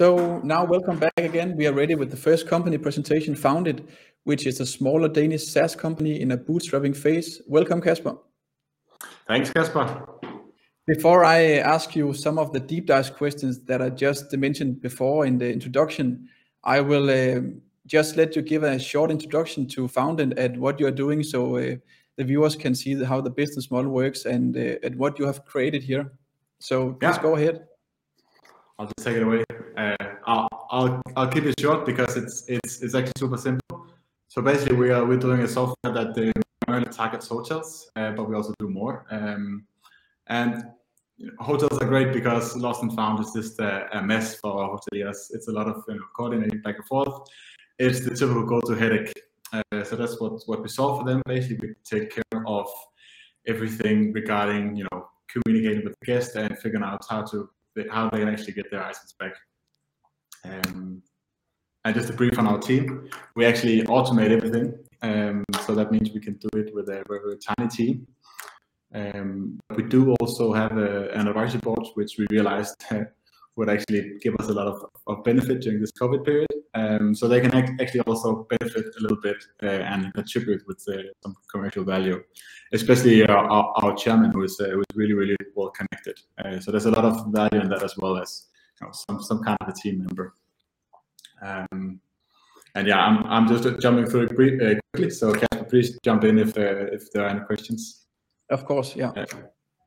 So now welcome back again. We are ready with the first company presentation, Faundit, which is a smaller Danish SaaS company in a bootstrapping phase. Welcome, Kasper. Thanks, Kasper. Before I ask you some of the deep dive questions that I just mentioned before in the introduction, I will uh, just let you give a short introduction to Faundit and what you're doing so uh, the viewers can see how the business model works and uh, what you have created here. So please go ahead. I'll just take it away. Uh, I'll keep it short because it's it's, it's actually super simple. So basically, we're we're doing a software that primarily targets hotels, uh, but we also do more. Um, and hotels are great because lost and found is just a mess for hoteliers. It's a lot of you know, coordinating back and forth. It's the typical go-to headache. Uh, so that's what what we solve for them. Basically, we take care of everything regarding you know communicating with the guest and figuring out how to how they can actually get their items back. Um, and just a brief on our team, we actually automate everything. Um, so that means we can do it with a very tiny team. Um, we do also have an advisory board, which we realized would actually give us a lot of benefit during this COVID period. So they can actually also benefit a little bit uh, and contribute with uh, some commercial value, especially our chairman, uh, who is really, really well connected. So there's a lot of value in that as well as some some kind of a team member. Um, and yeah, I'm I'm just jumping through it uh, quickly. So Kasper, please jump in if there are any questions. Of course, yeah.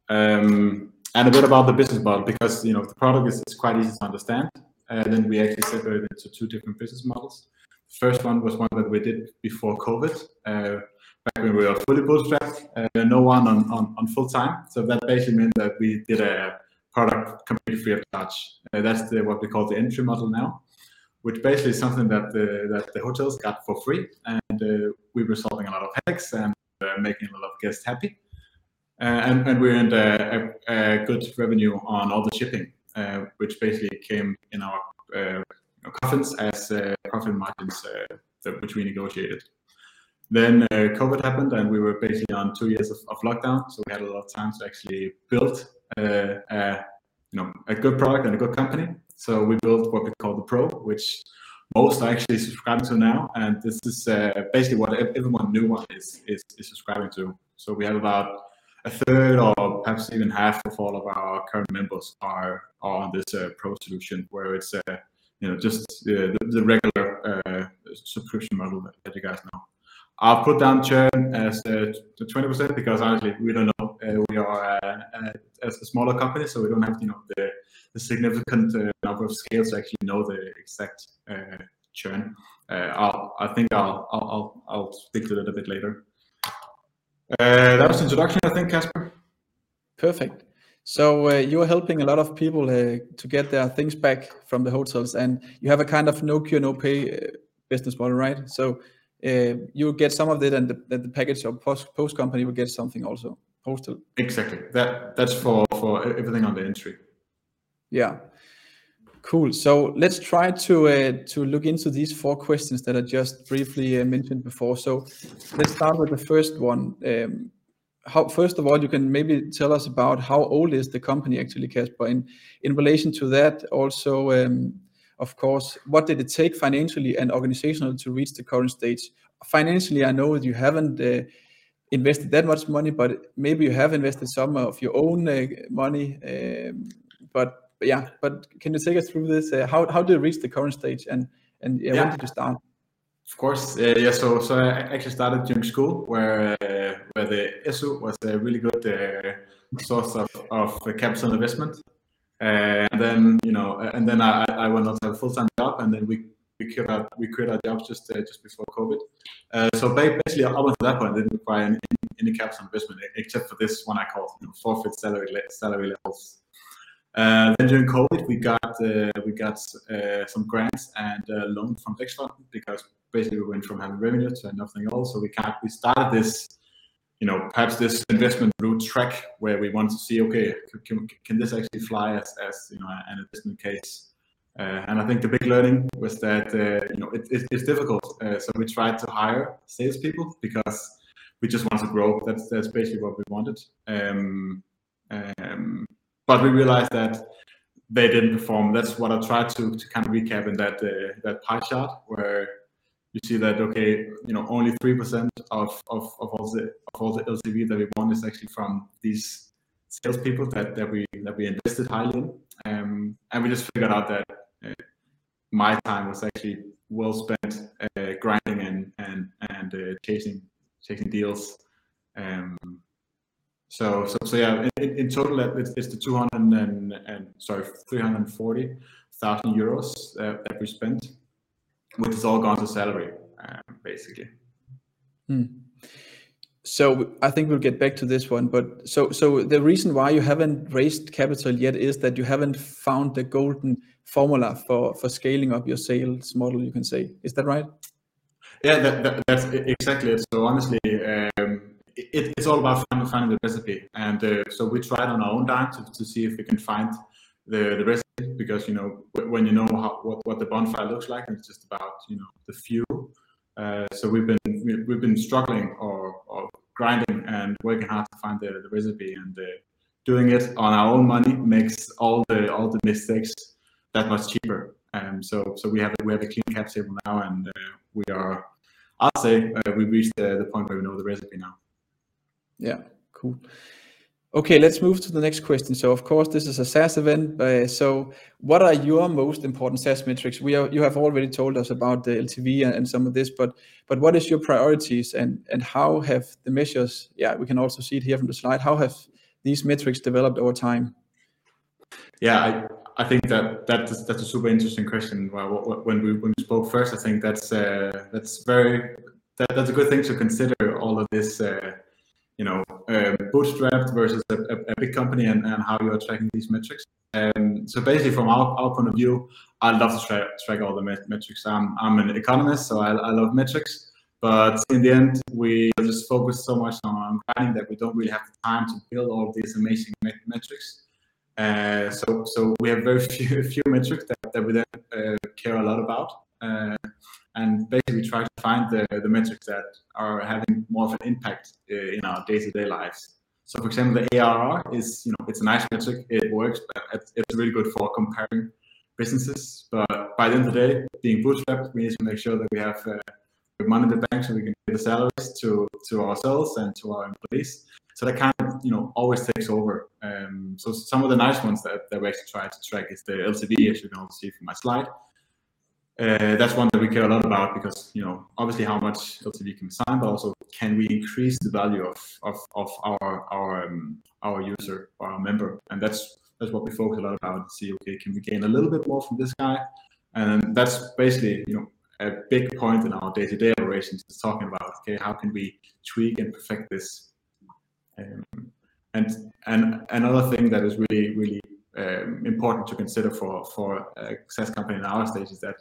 Um, and a bit about the business model because you know the product is quite easy to understand. And then we actually separated into two different business models. First one was one that we did before COVID, uh, back when we were fully bootstrapped, no one on full time. So that basically meant that we did a product completely free of charge. Uh, that's what we call the entry model now, which basically is something that the that the hotels got for free. And uh, we were solving a lot of headaches and making a lot of guests happy. And and we earned a good revenue on all the shipping, which basically came in our coffins as profit margins which we negotiated. Then COVID happened, and we were basically on two years of lockdown. So we had a lot of time to actually build a good product and a good company. So we built what we call the Pro, which most are actually subscribing to now. And this is uh, basically what everyone new one is is subscribing to. So we have about a third or perhaps even half of all of our current members are are on this uh, Pro solution, where it's uh, you know just the regular subscription model that you guys know. I'll put down churn uh, as 20% because honestly, we don't know. Uh, we are uh, as a smaller company, so we don't have you know the significant number of scales to actually know the exact churn. I think I'll I'll, I'll stick to that a bit later. That was the introduction, I think, Casper. Perfect. So you are helping a lot of people to get their things back from the hotels. And you have a kind of no cure, no pay business model, right? So Uh, you get some of it, and the the package or post company will get something also posted. Exactly. That that's for for everything on the entry. Yeah. Cool. So let's try to uh, to look into these four questions that I just briefly uh, mentioned before. So let's start with the first one. Um, how First of all, you can maybe tell us about how old is the company actually, Kasper? In in relation to that, also, um, of course, what did it take financially and organizationally to reach the current stage? Financially, I know that you haven't uh, invested that much money, but maybe you have invested some of your own uh, money. Um, but yeah, but can you take us through this? Uh, how how did it reach the current stage? And and when did you start? Of course. Yeah. So so I actually started during school, where where the SU was a really good source of, of capital investment. Uh, and then you know, uh, and then I went on to have a full-time job, and then we we quit our jobs just uh, just before COVID. So basically, up until that point, I didn't require any any capital investment except for this one I called forfeit salary salary levels. Then during COVID, we got we got some grants and loans from Vækstfonden because basically we went from having revenue to nothing else. So we can't, we started this, perhaps this investment route track where we want to see, okay, can can this actually fly as as you know, an investment case? And I think the big learning was that you know it's difficult. So we tried to hire salespeople because we just want to grow. That's that's basically what we wanted. Um, um, But we realized that they didn't perform. That's what I tried to, to kind of recap in that uh, that pie chart where you see that okay, you know, only three percent of, of, of all the of all the LTV that we won is actually from these salespeople that, that we that we invested highly in, um, and we just figured out that uh, my time was actually well spent uh, grinding and and and uh, chasing chasing deals. Um, so so so yeah, in, in total it's, it's the 200 and, and sorry 340 thousand euros uh, that we spent, which is all gone to salary um, basically. Hmm. So I think we'll get back to this one, but so so the reason why you haven't raised capital yet is that you haven't found the golden formula for for scaling up your sales model. You can say, is that right? Yeah, that, that, that's exactly it. So honestly, um, it, it's all about finding, finding the recipe, and uh, so we tried on our own dime to, to see if we can find the, the recipe because you know when you know how, what, what the bonfire looks like, it's just about you know the fuel uh, so we've been we've been struggling or, or grinding and working hard to find the, the recipe and uh, doing it on our own money makes all the all the mistakes that much cheaper. Um, so so we have we have a clean cap table now and uh, we are I'll say uh, we reached the, the point where we know the recipe now. Yeah, cool. Okay, let's move to the next question. So of course, this is a SaaS event. Uh, so what are your most important SaaS metrics? We are, you have already told us about the LTV and, and, some of this, but but what is your priorities and and how have the measures? Yeah, we can also see it here from the slide. How have these metrics developed over time? Yeah, I, I think that that's that's a super interesting question. When we when we spoke first, I think that's uh, that's very that, that's a good thing to consider. All of this. Uh, you know, uh, bootstrapped versus a, a, a, big company and, and how you're tracking these metrics. Um, so basically, from our, our point of view, I love to track, track all the met metrics. I'm, I'm an economist, so I, I love metrics. But in the end, we just focus so much on grinding that we don't really have the time to build all these amazing met metrics. Uh, so, so we have very few, few metrics that, that we then uh, care a lot about. And basically try to find the, the metrics that are having more of an impact uh, in our day-to-day lives. So for example, the ARR is, you know, it's a nice metric, it works, but it's really good for comparing businesses. But by the end of the day, being bootstrapped, we need to make sure that we have uh, money in the bank so we can pay the salaries to, to ourselves and to our employees. So that kind of, you know, always takes over. Um, so some of the nice ones that, that we actually try to track is the LTV, as you can also see from my slide. Uh, that's one that we care a lot about because you know obviously how much LTV can be signed, but also can we increase the value of of, of our our um, our user or our member, and that's that's what we focus a lot about. See, okay, can we gain a little bit more from this guy, and that's basically you know a big point in our day-to-day operations is talking about okay, how can we tweak and perfect this, um, and and another thing that is really really um, important to consider for for a SaaS company in our stage is that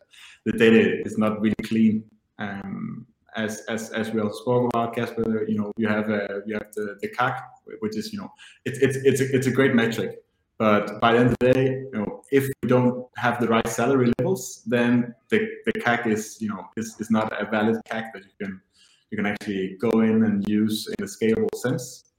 the data is not really clean. Um, as as as we also spoke about, Casper, you know, you have a you have the, the CAC, which is you know, it's it's it's a, it's a great metric. But by the end of the day, you know, if we don't have the right salary levels, then the, the CAC is you know is, is not a valid CAC that you can you can actually go in and use in a scalable sense.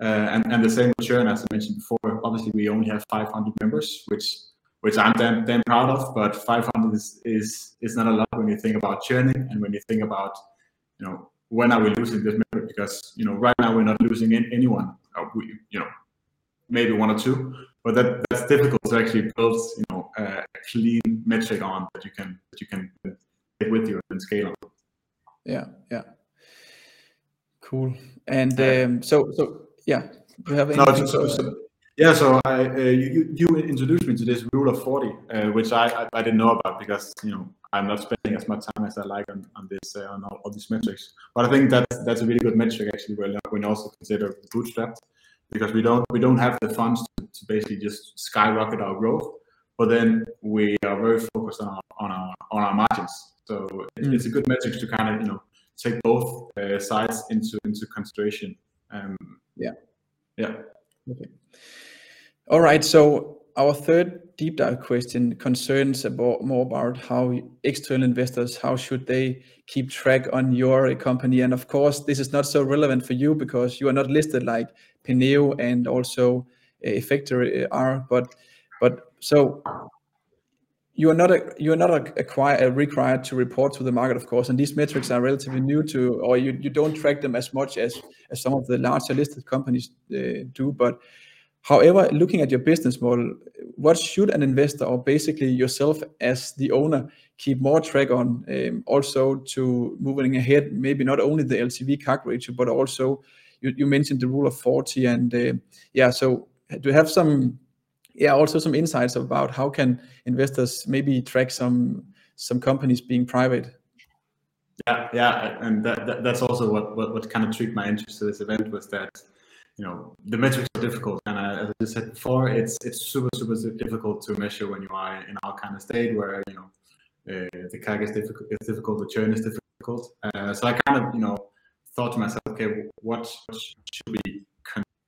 Uh, and, and the same with churn, as I mentioned before. Obviously, we only have 500 members, which which I'm damn, damn proud of. But 500 is, is is not a lot when you think about churning and when you think about, you know, when are we losing this member? Because you know, right now we're not losing anyone. Uh, we, you know, maybe one or two, but that that's difficult to actually build, you know, a clean metric on that you can that you can take with you and scale on. Yeah, yeah. Cool. And um, so so yeah, you have no, so, so, yeah, so I, uh, you, you introduced me to this rule of 40, uh, which I, I, I, didn't know about because, you know, I'm not spending as much time as I like on, on this, uh, on all, all, these metrics. But I think that's, that's a really good metric actually when, when also consider bootstrapped because we don't, we don't have the funds to, to basically just skyrocket our growth, but then we are very focused on our, on our, on our margins. So mm. it's a good metric to kind of, you know, take both uh, sides into, into consideration. Um, yeah. Yeah. Okay. All right. So our third deep dive question concerns about more about how external investors how should they keep track on your company and of course this is not so relevant for you because you are not listed like Penneo and also uh, Efecte are but but So you are not a, you are not a, acquire, required to report to the market, of course, and these metrics are relatively new to, or you, you don't track them as much as, as some of the larger listed companies uh, do. But however, looking at your business model, what should an investor or basically yourself as the owner keep more track on, um, also to moving ahead, maybe not only the LTV CAC ratio, but also you, you mentioned the rule of 40 and uh, yeah, so do you have some yeah, also some insights about how can investors maybe track some some companies being private. Yeah, yeah, and that, that, that's also what, what what kind of tricked my interest to this event was that you know the metrics are difficult, and I, as I said before, it's it's super super difficult to measure when you are in our kind of state where you know uh, the CAC is difficult, it's difficult, the churn is difficult. Uh, so I kind of you know thought to myself, okay, what should we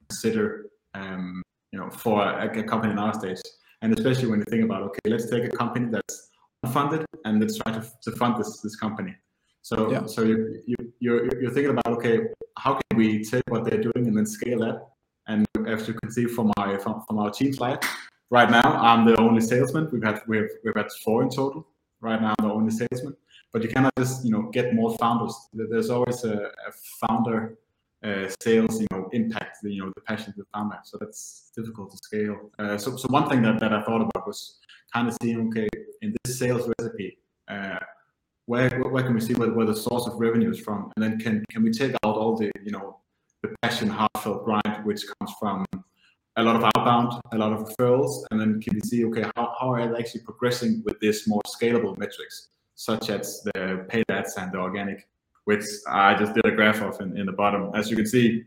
consider um, you know, for a, a company in our stage. And especially when you think about, okay, let's take a company that's unfunded and let's try to, to fund this this company. So yeah. so you, you you're you're thinking about okay, how can we take what they're doing and then scale that? And as you can see from my from, from our team slide, right now I'm the only salesman. We've had we've we've had four in total. Right now I'm the only salesman. But you cannot just you know get more founders. There's always a, a founder uh, sales, you know, impact the, you know, the passion of the founder. So that's difficult to scale. Uh, so, so one thing that, that I thought about was kind of seeing, okay, in this sales recipe, uh, where, where can we see where, where the source of revenue is from? And then can, can we take out all the, you know, the passion, heartfelt grind, which comes from a lot of outbound, a lot of referrals, and then can we see, okay, how, how are they actually progressing with this more scalable metrics, such as the paid ads and the organic which I just did a graph of in, in the bottom. As you can see,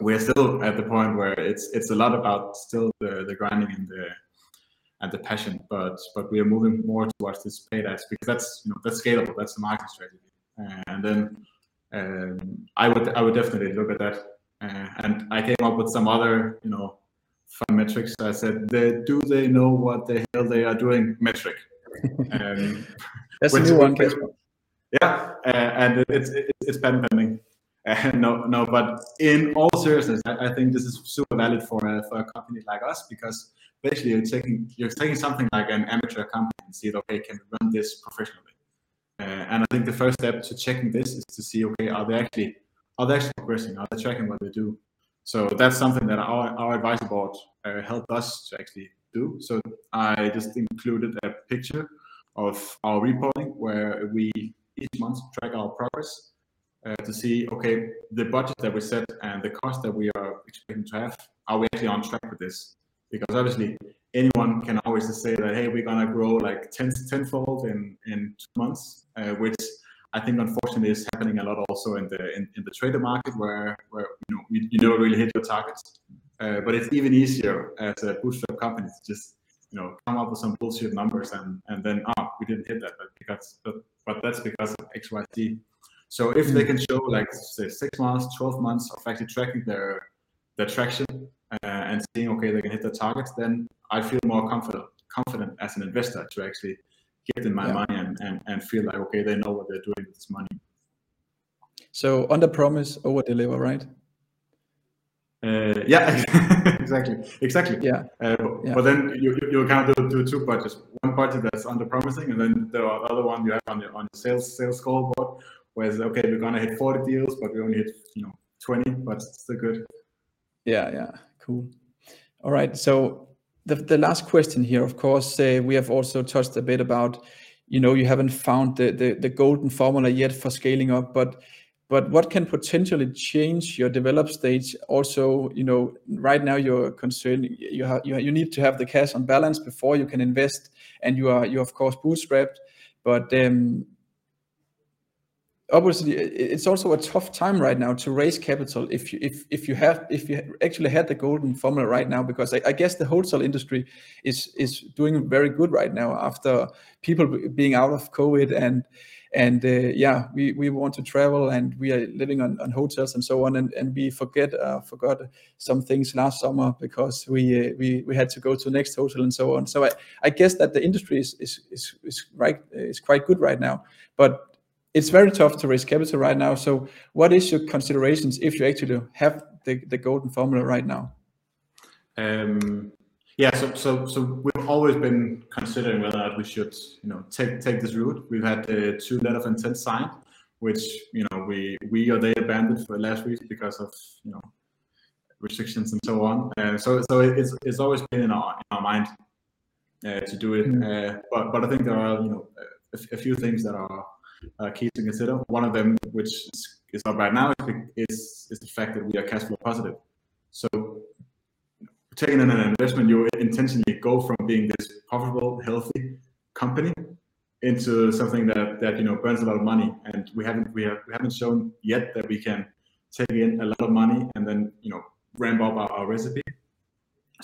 we're still at the point where it's it's a lot about still the, the grinding and the and the passion, but but we are moving more towards this paid ads because that's you know that's scalable, that's the market strategy, and then um, I would I would definitely look at that, uh, and I came up with some other you know fun metrics. I said, they, do they know what the hell they are doing? Metric. Um, that's a new one. Yeah, uh, and it's it's, it's patent pending. No, no, but in all seriousness, I, I, think this is super valid for a, for a company like us because basically you're taking you're taking something like an amateur company and see, okay, can we run this professionally? Uh, and I think the first step to checking this is to see, okay, are they actually are they actually progressing? Are they tracking what they do? So that's something that our, our advisory board uh, helped us to actually do. So I just included a picture of our reporting where we each month track our progress uh, to see, okay, the budget that we set and the cost that we are expecting to have, are we actually on track with this? Because obviously, anyone can always just say that, hey, we're gonna grow like 10 tenfold in in two months, uh, which I think unfortunately is happening a lot also in the in, in the trader market where where you know you, you don't really hit your targets. Uh, but it's even easier as a bootstrap company to just you know come up with some bullshit numbers and and then oh we didn't hit that but because but, but that's because of xyz so if they hmm. can show like say six months 12 months of actually tracking their their traction uh, and seeing okay they can hit their targets then i feel more confident confident as an investor to actually give them my yeah. money and, and and feel like okay they know what they're doing with this money so under promise over deliver right uh, yeah, exactly, exactly. Yeah. Uh, yeah. But then you you kind of do, do two budgets. One budget that's under promising, and then the other one you have on your on your sales sales scoreboard, where it's okay, we're gonna hit 40 deals, but we only hit you know 20, but it's still good. Yeah, yeah, cool. All right, so the the last question here, of course, uh, we have also touched a bit about, you know, you haven't found the the, the golden formula yet for scaling up, but but what can potentially change your develop stage also you know right now you're concerned you have you, you need to have the cash on balance before you can invest and you are you of course bootstrapped but um obviously it's also a tough time right now to raise capital if you if if you have if you actually had the golden formula right now because I, I, guess the wholesale industry is is doing very good right now after people being out of covid and and uh, yeah we, we want to travel and we are living on, on hotels and so on. And, and we forget uh, forgot some things last summer because we uh, we, we had to go to the next hotel and so on. So I, I guess that the industry is is, is, is right is quite good right now. But it's very tough to raise capital right now so what is your considerations if you actually have the, the golden formula right now um Yeah, so so so we've always been considering whether or not we should, you know, take take this route. We've had uh, two letter of intent signed, which you know we we or they abandoned for last week because of you know restrictions and so on. Uh, so so it's it's always been in our in our mind uh, to do it. Mm. but but I think there are you know a, a few things that are uh, key to consider. One of them, which is, is not right now, is is the fact that we are cash flow positive. So taking in an investment, you intentionally go from being this profitable, healthy company into something that that you know burns a lot of money. And we haven't we have we haven't shown yet that we can take in a lot of money and then you know ramp up our, our recipe.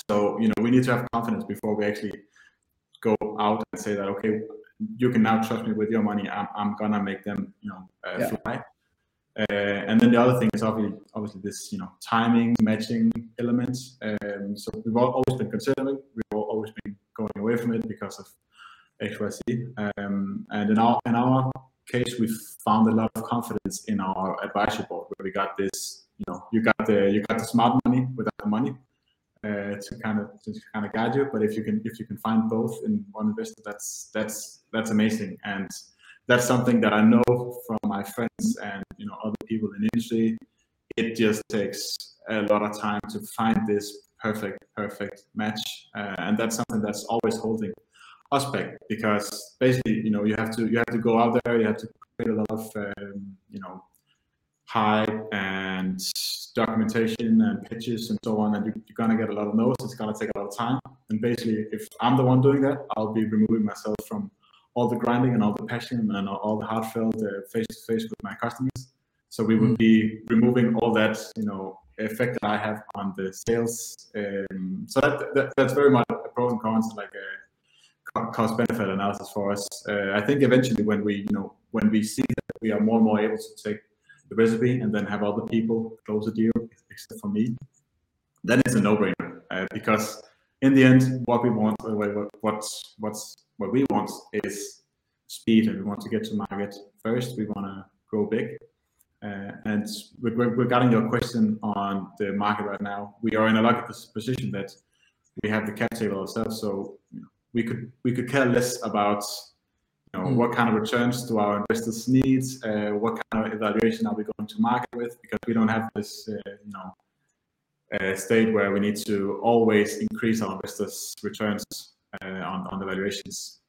So you know we need to have confidence before we actually go out and say that okay you can now trust me with your money i'm, I'm gonna make them you know uh, yeah. fly uh, and then the other thing is obviously, obviously this, you know, timing, matching elements. Um, so we've always been considering, we've always been going away from it because of XYZ. Um, and in our in our case, we found a lot of confidence in our advisory board where we got this, you know, you got the you got the smart money without the money uh, to kind of to kind of guide you. But if you can if you can find both in one investor, that's that's that's amazing and that's something that I know from my friends and you know other people in industry. It just takes a lot of time to find this perfect perfect match, uh, and that's something that's always holding us back because basically you know you have to you have to go out there, you have to create a lot of um, you know hype and documentation and pitches and so on, and you, are gonna get a lot of notes. It's gonna take a lot of time, and basically, if I'm the one doing that, I'll be removing myself from all the grinding and all the passion and all the heartfelt face to face with my customers. So we would mm. be removing all that, you know, effect that I have on the sales. Um, so that, that, that's very much a pros and cons, like a cost benefit analysis for us. Uh, I think eventually when we, you know, when we see that we are more and more able to take the recipe and then have other people close the deal, except for me, then it's a no-brainer uh, because in the end, what we want, uh, what, what's what we want is speed, and we want to get to market first. We want to grow big. Uh, and regarding your question on the market right now, we are in a lucky position that we have the cap table ourselves, so we could we could care less about you know, mm. what kind of returns do our investors need, uh, what kind of evaluation are we going to market with, because we don't have this uh, you know uh, state where we need to always increase our investors' returns uh, on, on the valuations.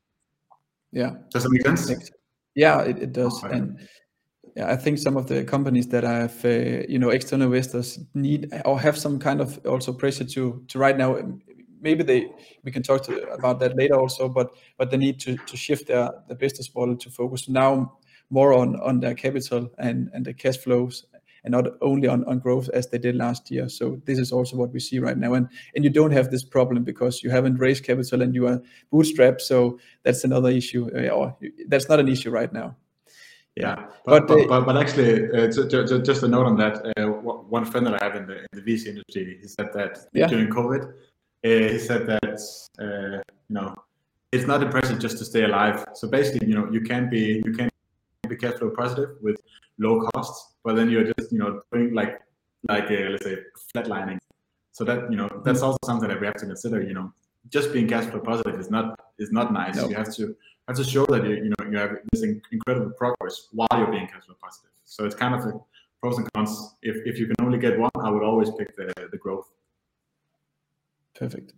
Yeah. Does that make sense? Yeah, it, it does. Oh, and yeah, I think some of the companies that have, uh, you know, external investors need or have some kind of also pressure to to right now. Maybe they we can talk to, about that later also, but but they need to to shift their the business model to focus now more on on their capital and and the cash flows and not only on, on growth as they did last year. So this is also what we see right now. And and you don't have this problem because you haven't raised capital and you are bootstrapped. So that's another issue, uh, or that's not an issue right now. Yeah, but but, but, but actually, uh, just a note on that. Uh, one friend that I have in the, in the VC industry, he said that yeah. during COVID, Eh, he said that uh, you know it's not impressive just to stay alive. So basically, you know, you can be you can be cash flow positive with low costs, but then you're just you know doing like like a, let's say flatlining. So that you know that's mm. also something that we have to consider. You know, just being cash flow positive is not is not nice. You have to have to show that you you know you have this incredible progress while you're being cash flow positive. So it's kind of a pros and cons. If if you can only get one, I would always pick the the growth. Perfect.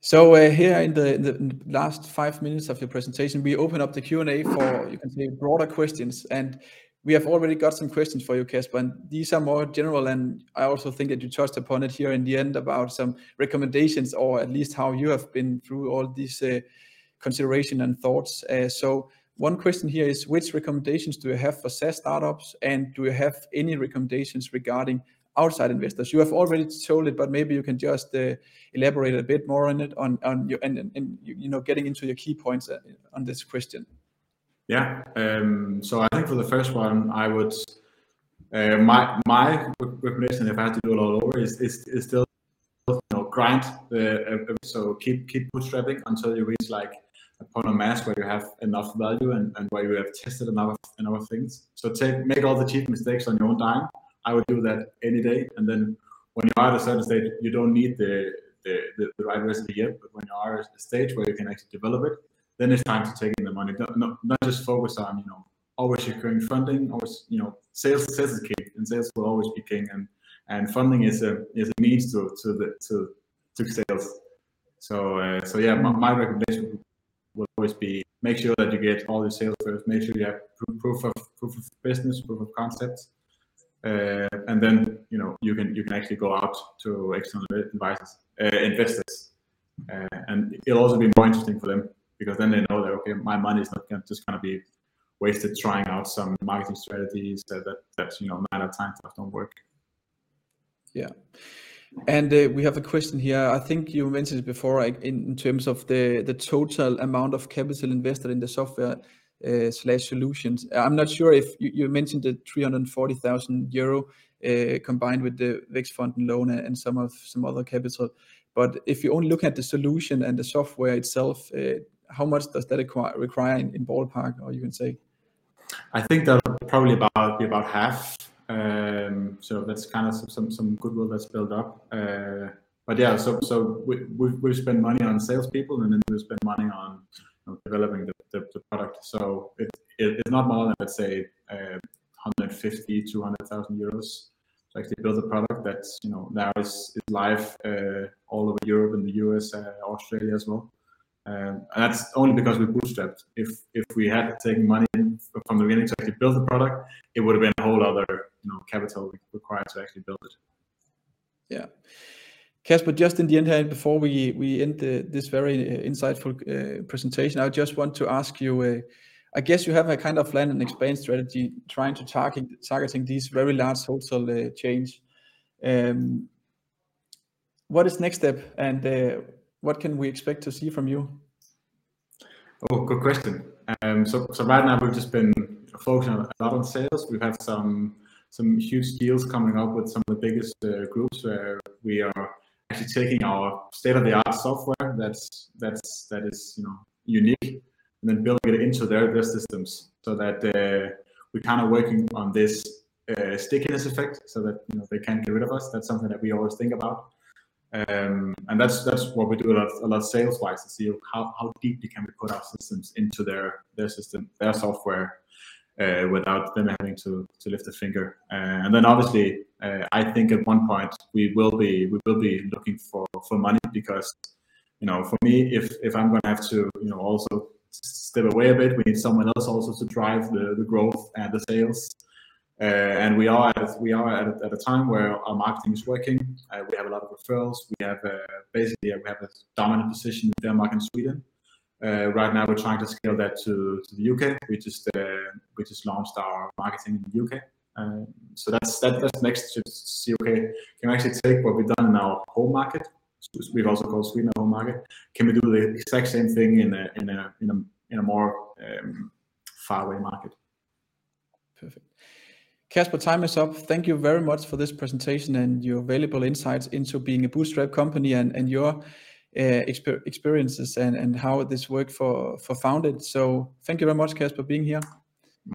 So uh, here in the, the, last five minutes of your presentation, we open up the Q&A for, you can say, broader questions. And we have already got some questions for you, Casper, and these are more general. And I also think that you touched upon it here in the end about some recommendations, or at least how you have been through all these uh, consideration and thoughts. Uh, so one question here is, which recommendations do you have for SaaS startups, and do you have any recommendations regarding outside investors? You have already told it, but maybe you can just uh, elaborate a bit more on it, on on your and, and, you know getting into your key points uh, on this question. Yeah. Um, so I think for the first one, I would uh, my my recommendation if I had to do it all over is is, is still you know grind. Uh, so keep keep bootstrapping until you reach like a point of mass where you have enough value and, and where you have tested enough enough things. So take make all the cheap mistakes on your own time. I would do that any day, and then when you are at a certain stage, you don't need the the, the, the right recipe yet, but when you are at a stage where you can actually develop it, then it's time to take in the money. Not, not, not just focus on you know always recurring funding. Always you know sales sales is king, and sales will always be king, and and funding is a is a means to to the to to sales. So uh, so yeah, my, my recommendation will always be make sure that you get all your sales first. Make sure you have proof of proof of business, proof of concept, uh, and then you know you can you can actually go out to external advisors, uh, investors, uh, and it'll also be more interesting for them because then they know that okay, my money is not gonna, just going to be wasted trying out some marketing strategies that that, that you know nine out of time don't work. Yeah. And uh, we have a question here. I think you mentioned it before in, in terms of the, the total amount of capital invested in the software slash solutions. I'm not sure if you, you mentioned the 340,000 euro uh, combined with the Vækstfonden loan and some of some other capital. But if you only look at the solution and the software itself, uh, how much does that require, require in, in ballpark, or you can say? I think that'll probably about be about half. Um, so that's kind of some, some, some goodwill that's built up. Uh, but yeah, so so we we we spend money on salespeople and then we spend money on know, developing the, the, the, product. So it, it, it's not more than let's say uh, 150 200,000 euros to actually build a product that's you know now is, is live uh, all over Europe and the US, uh, Australia as well. Um, and that's only because we bootstrapped. If if we had taken money from the beginning to actually build the product, it would have been a whole other you know capital required to actually build it. Yeah. Kasper, just in the end before we, we end the, this very uh, insightful uh, presentation, I just want to ask you, uh, I guess you have a kind of land and expand strategy trying to target targeting these very large hotel uh, chains. Um, what is next step and uh, what can we expect to see from you? Oh, good question. Um, so, so right now we've just been focusing a lot on sales. We've had some some huge deals coming up with some of the biggest uh, groups where we are actually taking our state-of-the-art software that's that's that is you know unique and then building it into their their systems so that uh, we're kind of working on this uh, stickiness effect so that you know they can't get rid of us. That's something that we always think about. Um, and that's that's what we do a lot, a lot sales wise to see how, how deeply can we put our systems into their their system their software uh, without them having to to lift a finger uh, and then obviously uh, I think at one point we will be we will be looking for for money because you know for me if if I'm going to have to you know also step away a bit we need someone else also to drive the the growth and the sales uh, and we are at, we are at, at a time where our marketing is working. Uh, we have a lot of referrals. We have uh, basically we have a dominant position in Denmark and Sweden. Right now, we're trying to scale that to, to the UK. We just we just launched our marketing in the UK. Um, so that's that, that's next to see okay can we actually take what we've done in our home market we've also called Sweden our home market can we do the exact same thing in a in a in a, in a more um, far away market perfect Casper, time is up. Thank you very much for this presentation and your valuable insights into being a bootstrap company and, and your uh, exper experiences and, and how this worked for, for Faundit. So thank you very much, Kasper, being here.